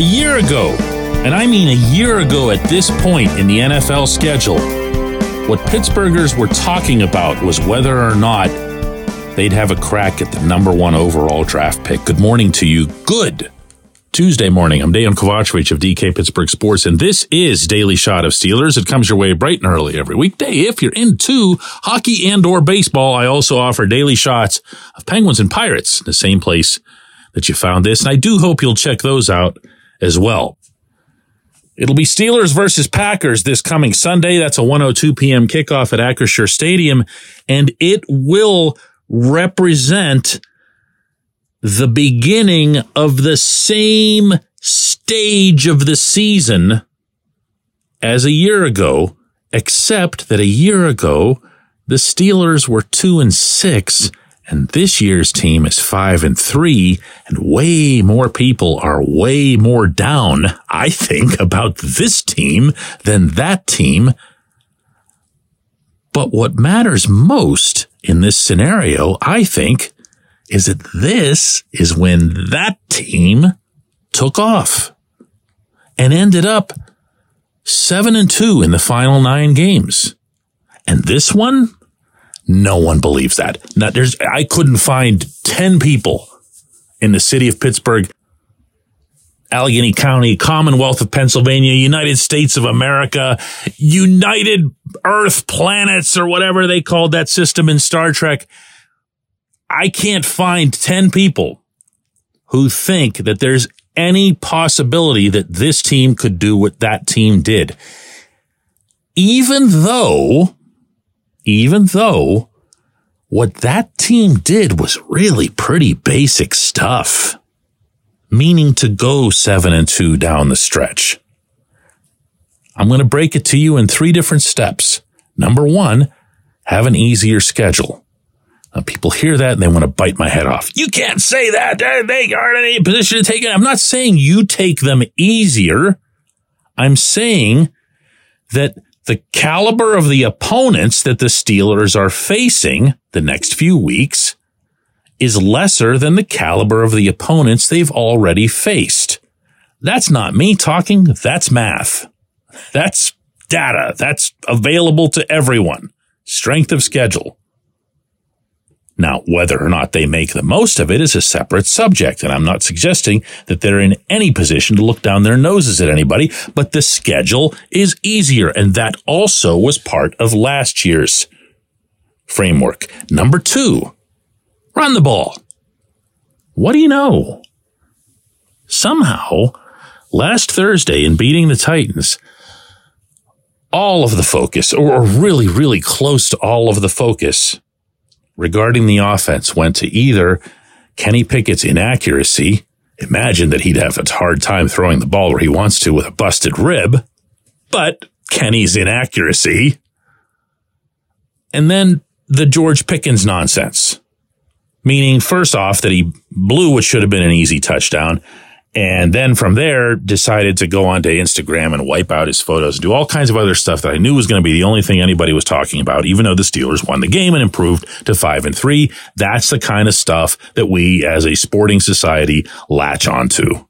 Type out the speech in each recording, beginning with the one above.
A year ago, and I mean a year ago at this point in the NFL schedule, what Pittsburghers were talking about was whether or not they'd have a crack at the number one overall draft pick. Good morning to you. Good Tuesday morning. I'm Dejan Kovacevic of DK Pittsburgh Sports, and this is Daily Shot of Steelers. It comes your way bright and early every weekday. If you're into hockey and or baseball, I also offer daily shots of Penguins and Pirates, the same place that you found this. And I do hope you'll check those out as well. It'll be Steelers versus Packers this coming Sunday. That's a 102 p.m. kickoff at Acrisure Stadium, and it will represent the beginning of the same stage of the season as a year ago, except that a year ago, the Steelers were two and six and this year's team is five and three and way more people are way more down, I think, about this team than that team. But what matters most in this scenario, I think, is that this is when that team took off and ended up seven and two in the final nine games. And this one, no one believes that. Now, there's, I couldn't find 10 people in the city of Pittsburgh, Allegheny County, Commonwealth of Pennsylvania, United States of America, United Earth Planets, or whatever they called that system in Star Trek I can't find 10 people who think that there's any possibility that this team could do what that team did. Even though, even though what that team did was really pretty basic stuff, meaning to go seven and two down the stretch. I'm going to break it to you in three different steps. Number one, have an easier schedule. Uh, people hear that and they want to bite my head off. You can't say that. They aren't in any position to take it. I'm not saying you take them easier. I'm saying that the caliber of the opponents that the Steelers are facing the next few weeks is lesser than the caliber of the opponents they've already faced. That's not me talking. That's math. That's data. That's available to everyone. Strength of schedule. Now, whether or not they make the most of it is a separate subject, and I'm not suggesting that they're in any position to look down their noses at anybody, but the schedule is easier, and that also was part of last year's framework. Number two, run the ball. What do you know? Somehow, last Thursday in beating the Titans, all of the focus, or really, really close to all of the focus, regarding the offense went to either Kenny Pickett's inaccuracy. Imagine that he'd have a hard time throwing the ball where he wants to with a busted rib, but Kenny's inaccuracy. And then the George Pickens nonsense, meaning first off that he blew what should have been an easy touchdown and then from there, decided to go onto Instagram and wipe out his photos and do all kinds of other stuff that I knew was going to be the only thing anybody was talking about, even though the Steelers won the game and improved to five and three. That's the kind of stuff that we as a sporting society latch onto.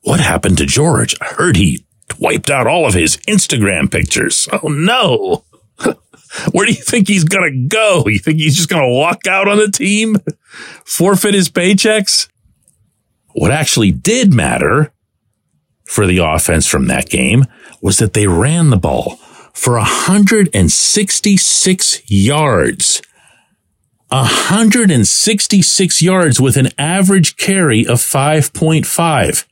What happened to George? I heard he wiped out all of his Instagram pictures. Oh no. Where do you think he's going to go? You think he's just going to walk out on the team? Forfeit his paychecks? What actually did matter for the offense from that game was that they ran the ball for 166 yards. 166 yards with an average carry of 5.5.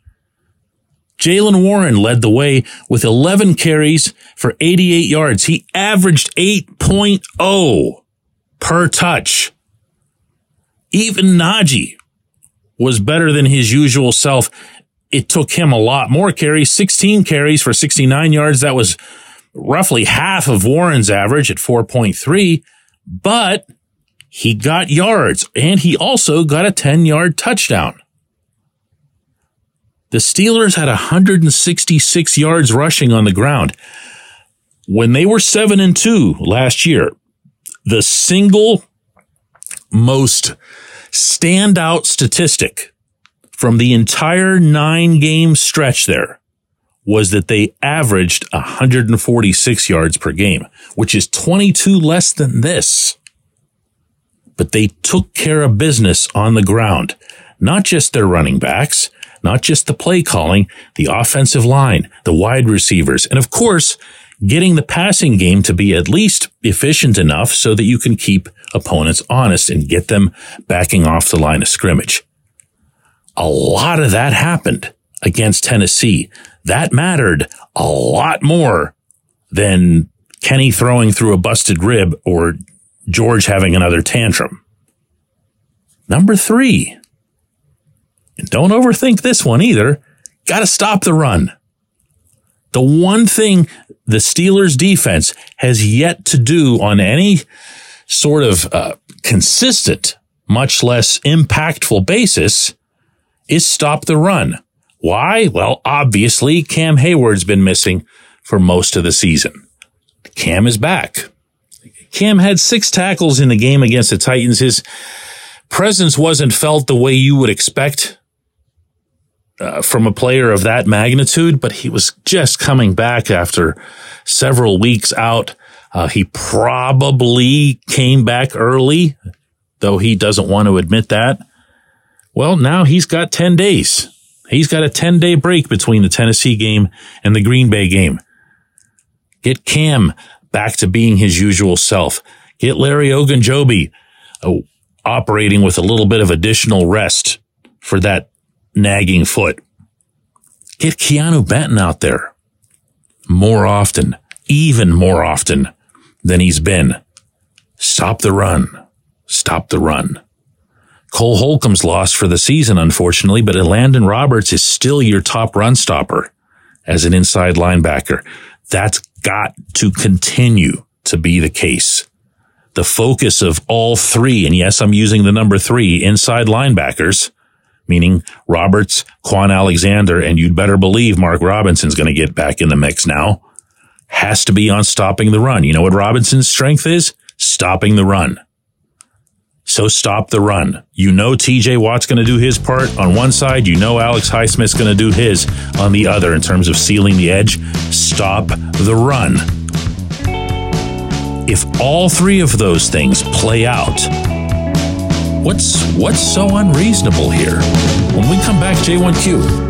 Jaylen Warren led the way with 11 carries for 88 yards. He averaged 8.0 per touch. Even Najee was better than his usual self. It took him a lot more carries, 16 carries for 69 yards. That was roughly half of Warren's average at 4.3, but he got yards and he also got a 10 yard touchdown. The Steelers had 166 yards rushing on the ground. When they were 7 and 2 last year, the single most standout statistic from the entire nine game stretch there was that they averaged 146 yards per game, which is 22 less than this. But they took care of business on the ground, not just their running backs, not just the play calling, the offensive line, the wide receivers, and of course, getting the passing game to be at least efficient enough so that you can keep opponents honest and get them backing off the line of scrimmage. A lot of that happened against Tennessee. That mattered a lot more than Kenny throwing through a busted rib or George having another tantrum. Number three. And don't overthink this one either. Got to stop the run. The one thing the Steelers defense has yet to do on any sort of uh, consistent, much less impactful basis is stop the run. Why? Well, obviously Cam Hayward's been missing for most of the season. Cam is back. Cam had six tackles in the game against the Titans. His presence wasn't felt the way you would expect uh, from a player of that magnitude, but he was just coming back after several weeks out. Uh, he probably came back early, though he doesn't want to admit that. Well, now he's got 10 days. He's got a 10 day break between the Tennessee game and the Green Bay game. Get Cam back to being his usual self. Get Larry Ogunjobi uh, operating with a little bit of additional rest for that nagging foot. Get Keanu Benton out there more often, even more often than he's been. Stop the run. Stop the run. Cole Holcomb's lost for the season, unfortunately, but Elandon Roberts is still your top run stopper as an inside linebacker. That's got to continue to be the case. The focus of all three, and yes, I'm using the number three inside linebackers meaning Roberts, Kwon Alexander, and you'd better believe Mark Robinson's going to get back in the mix now, has to be on stopping the run. You know what Robinson's strength is? Stopping the run. So stop the run. You know TJ Watt's going to do his part on one side. You know Alex Highsmith's going to do his on the other in terms of sealing the edge. Stop the run. If all three of those things play out, What's what's so unreasonable here? When we come back, J1Q.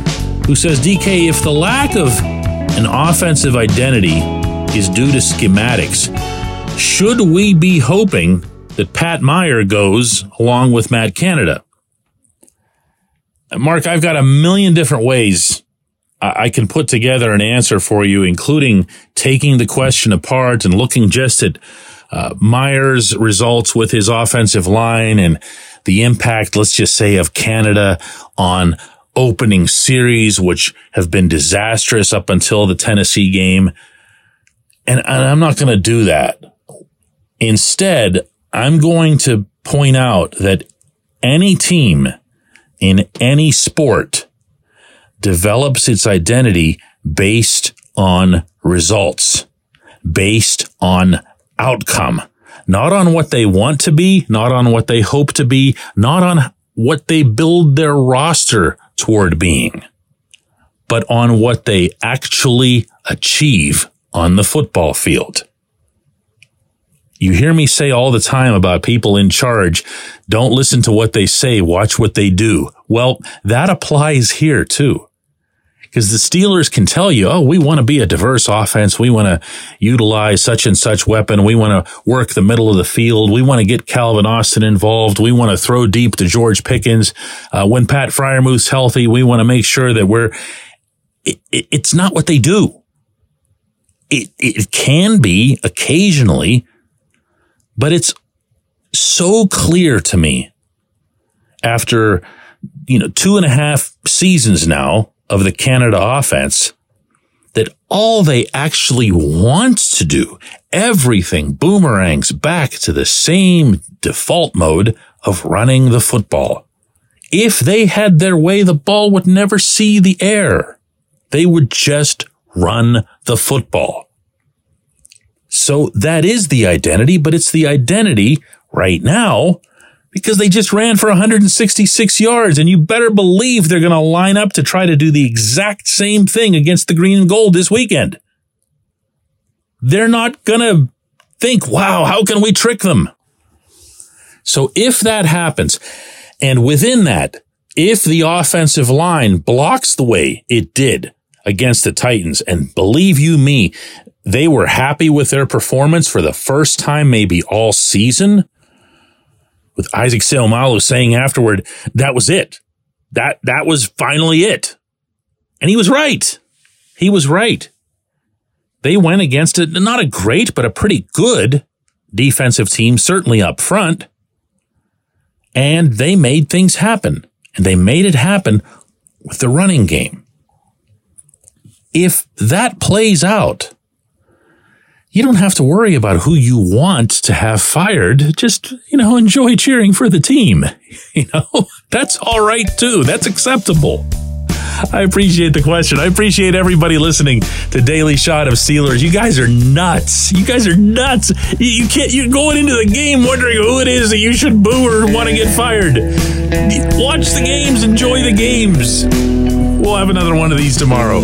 who says, DK, if the lack of an offensive identity is due to schematics, should we be hoping that Pat Meyer goes along with Matt Canada? Mark, I've got a million different ways I can put together an answer for you, including taking the question apart and looking just at uh, Meyer's results with his offensive line and the impact, let's just say, of Canada on opening series, which have been disastrous up until the Tennessee game. And, and I'm not going to do that. Instead, I'm going to point out that any team in any sport develops its identity based on results, based on outcome not on what they want to be, not on what they hope to be, not on what they build their roster toward being, but on what they actually achieve on the football field. You hear me say all the time about people in charge. Don't listen to what they say. Watch what they do. Well, that applies here too because the Steelers can tell you, oh, we want to be a diverse offense. We want to utilize such and such weapon. We want to work the middle of the field. We want to get Calvin Austin involved. We want to throw deep to George Pickens. Uh, when Pat Freiermuth's healthy, we want to make sure that we're, it, it, it's not what they do. It, it can be occasionally, but it's so clear to me after you know, two and a half seasons now of the Canada offense that all they actually want to do, everything boomerangs back to the same default mode of running the football. If they had their way, the ball would never see the air. They would just run the football. So that is the identity, but it's the identity right now because they just ran for 166 yards and you better believe they're going to line up to try to do the exact same thing against the green and gold this weekend. They're not going to think, wow, how can we trick them? So if that happens, and within that, if the offensive line blocks the way it did against the Titans, and believe you me, they were happy with their performance for the first time, maybe all season, with Isaac Seumalo saying afterward, that was it. That, that was finally it. And he was right. He was right. They went against it, not a great, but a pretty good defensive team, certainly up front. And they made things happen. And they made it happen with the running game. If that plays out, you don't have to worry about who you want to have fired. Just, you know, enjoy cheering for the team. You know, that's all right too. That's acceptable. I appreciate the question. I appreciate everybody listening to Daily Shot of Steelers. You guys are nuts. You guys are nuts. You can't, you're going into the game wondering who it is that you should boo or want to get fired. Watch the games, enjoy the games. We'll have another one of these tomorrow.